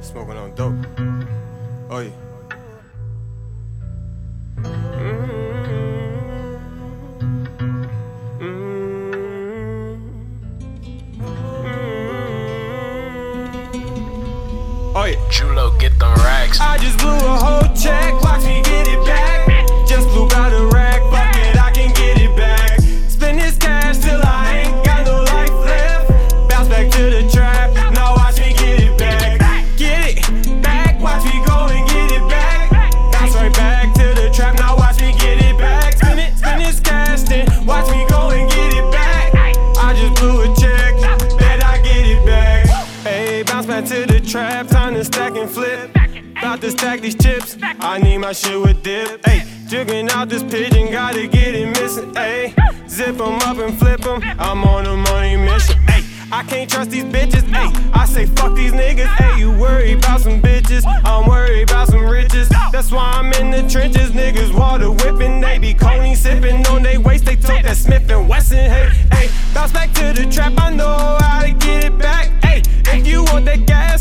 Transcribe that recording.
Smoking on dope. Oh yeah. Oh yeah. Julo, get them racks. I just blew a whole check, watch me trap, time to stack and flip. About to stack these chips, I need my shit with dip. Hey, jigging out this pigeon, gotta get it missing. Hey, zip 'em up and flip 'em, I'm on a money mission. Hey, I can't trust these bitches. Hey, I say fuck these niggas. Hey, you worry about some bitches, I'm worried about some riches. That's why I'm in the trenches. Niggas water whipping, they be coney sipping on they waist. They took that Smith and Wesson. Hey, hey, bounce back to the trap. I know how to get it back. Hey, if you want that gas,